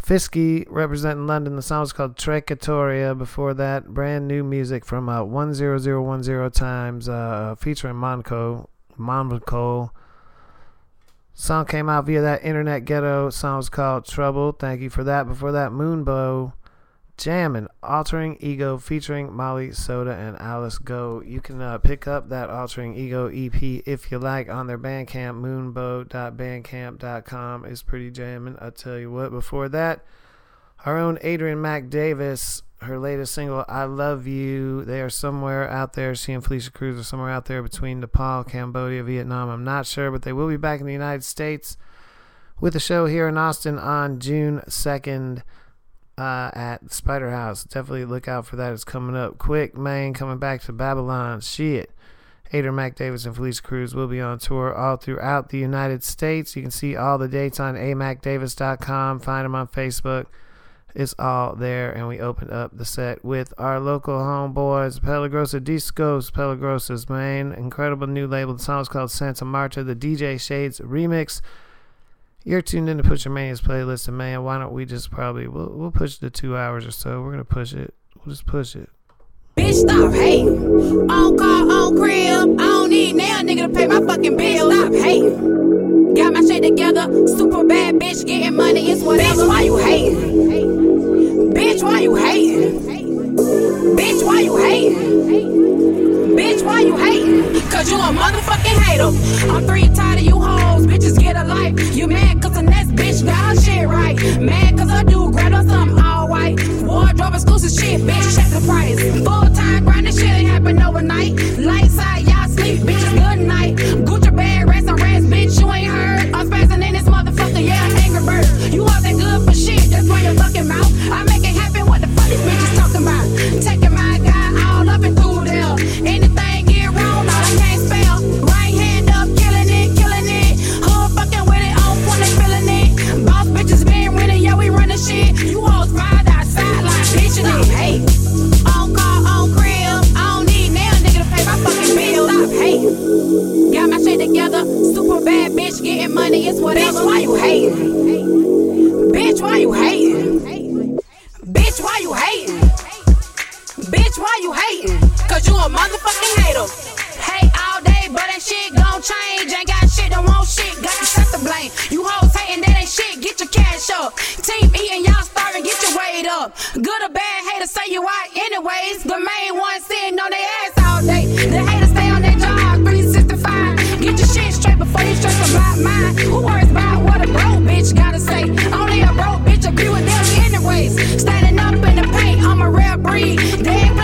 Fisky representing London. The song was called Trecatoria. Before that, brand new music from uh, 10010 times uh, featuring Monco. Monco. Song came out via that internet ghetto. Song was called Trouble. Thank you for that. Before that, Moonbow. Jammin', Altering Ego featuring Molly Soda and Alice Go. You can uh, pick up that Altering Ego EP if you like on their Bandcamp, moonbow.bandcamp.com. It's pretty jamming, I tell you what. Before that, our own Adrian Mac Davis, her latest single, I Love You. They are somewhere out there. She and Felicia Cruz are somewhere out there between Nepal, Cambodia, Vietnam. I'm not sure, but they will be back in the United States with a show here in Austin on June 2nd uh, at Spider House. Definitely look out for that. It's coming up quick. Maine coming back to Babylon. Shit. Adrian Mac Davis and Felicia Cruz will be on tour all throughout the United States. You can see all the dates on amacdavis.com. Find them on Facebook. It's all there. And we opened up the set with our local homeboys, Peligrosa Discos, Peligrosas, man. Incredible new label. The song is called Santa Marta, the DJ Shades remix. You're tuned in to Pusher Mania's playlist, and man, why don't we just probably we'll we'll push the two hours or so. We're gonna push it. We'll just push it. Bitch, stop hating. On call, on crib. I don't need nail nigga to pay my fucking bill. Stop hating. Got my shit together. Super bad bitch getting money. It's whatever. Bitch, why you hating? Bitch, why you hating? Bitch, why you hating? Bitch, why you hating? Cause you a motherfucking hater. I'm three tired of you hoes. Bitches get a life. You mad cause the next bitch got her shit right. Mad cause her dude grabbed her something all white. Wardrobe exclusive shit, bitch. Check the price. Full time grinding shit ain't happen overnight. Lights out, y'all sleep, bitches. Good night. Gucci bag, rest and rest, bitch. You ain't heard. I'm spazzing in this motherfucker. Yeah, angry bird. You that good for shit. That's why your fucking mouth. I make it happen. What the fuck these bitches talking about? Taking my guy all up and through there. Anything get wrong, all I can't spell. Right hand up, killing it, killing it. Hood fucking with it, on point and feeling it. Boss bitches been winning, yeah, we running shit. You hoes ride outside like bitches. Stop hate. On call, on crib. I don't need nail nigga to pay my fucking bill. Stop hate. Got my shit together. Super bad bitch getting money, it's whatever. Bitch, why you hating? Bitch, why you hating? Bitch, why you hating? Bitch, why you hating? Cause you a motherfucking hater. Hate all day, but that shit gon' change. Ain't got shit, don't want shit, got yourself to blame. You hoes hating, that ain't shit, get your cash up. Team eating, y'all starving, get your weight up. Good or bad, haters say you out anyways. The main one sitting on their ass all day. The haters stay on their job, 365. Get your shit straight before you stress about mine. Who worries about what a broke bitch gotta say? Only a broke bitch agree with them anyways. Standing up in the paint, I'm a rare breed. They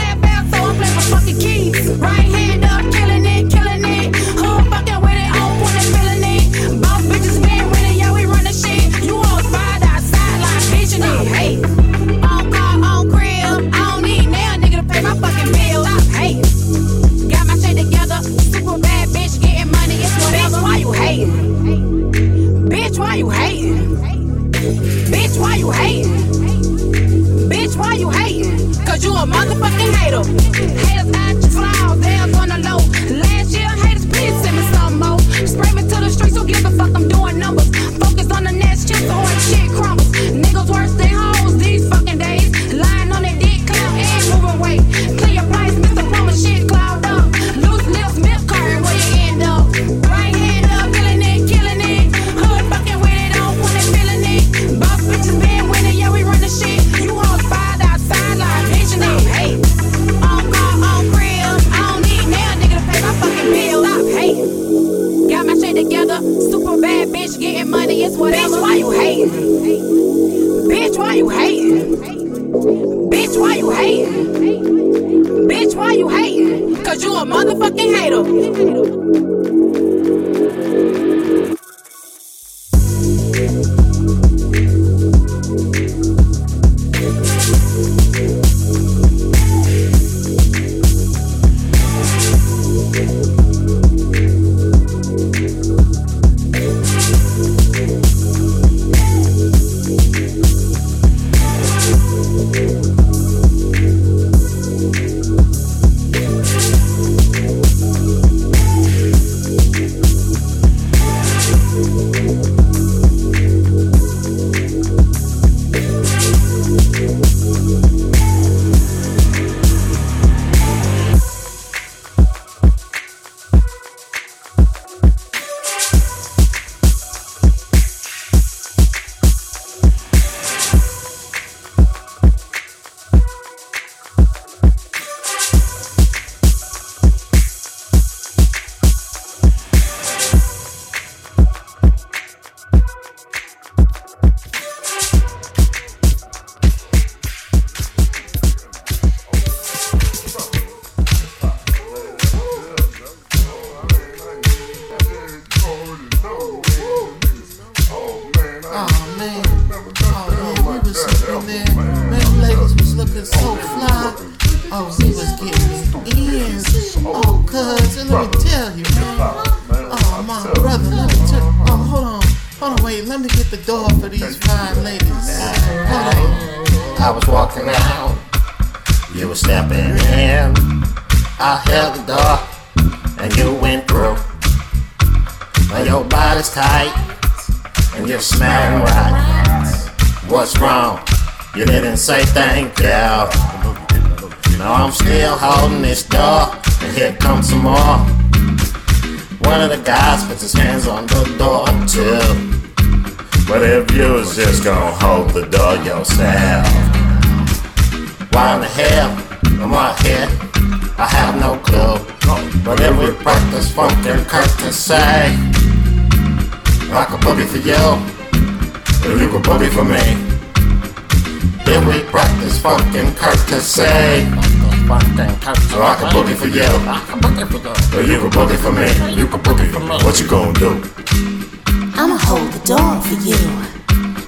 you.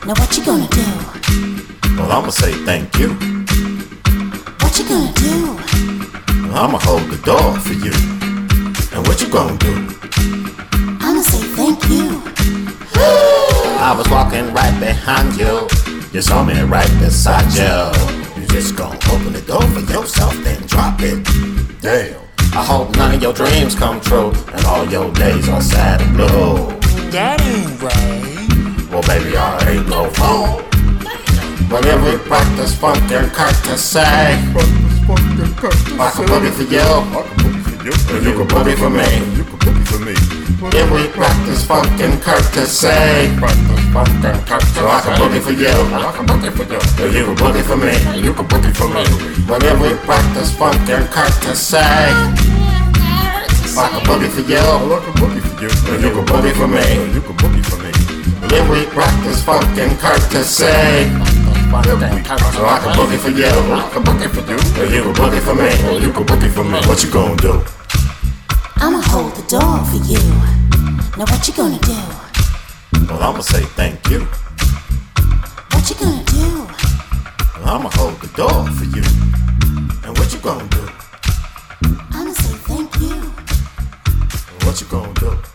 Now what you gonna do? Well, I'ma say thank you. What you gonna do? I'ma hold the door for you. And what you gonna do? I'ma say thank you. I was walking right behind you. You saw me right beside you. You just gonna open the door for yourself, then drop it. Damn. I hope none of your dreams come true and all your days are sad and blue. That ain't right. Well, baby, I ain't no fool. But we practice funk and courtesy, I can boogie for you, and you can boogie for me. We practice funk and courtesy, so I can boogie for you, and you can boogie for me. You can boogie for me. But we practice funk and courtesy, I can boogie for you, and you can boogie for me. You can boogie for me. Yeah, we practice fucking and courtesy. I can boogie for you, I can boogie for you, or you can boogie for me, or you can boogie for me. What you gonna do? I'ma hold the door for you. Now what you gonna do? Well, I'ma say thank you. What you gonna do? Well, I'ma hold the door for you. And what you gonna do? I'ma say thank you. What you gonna do?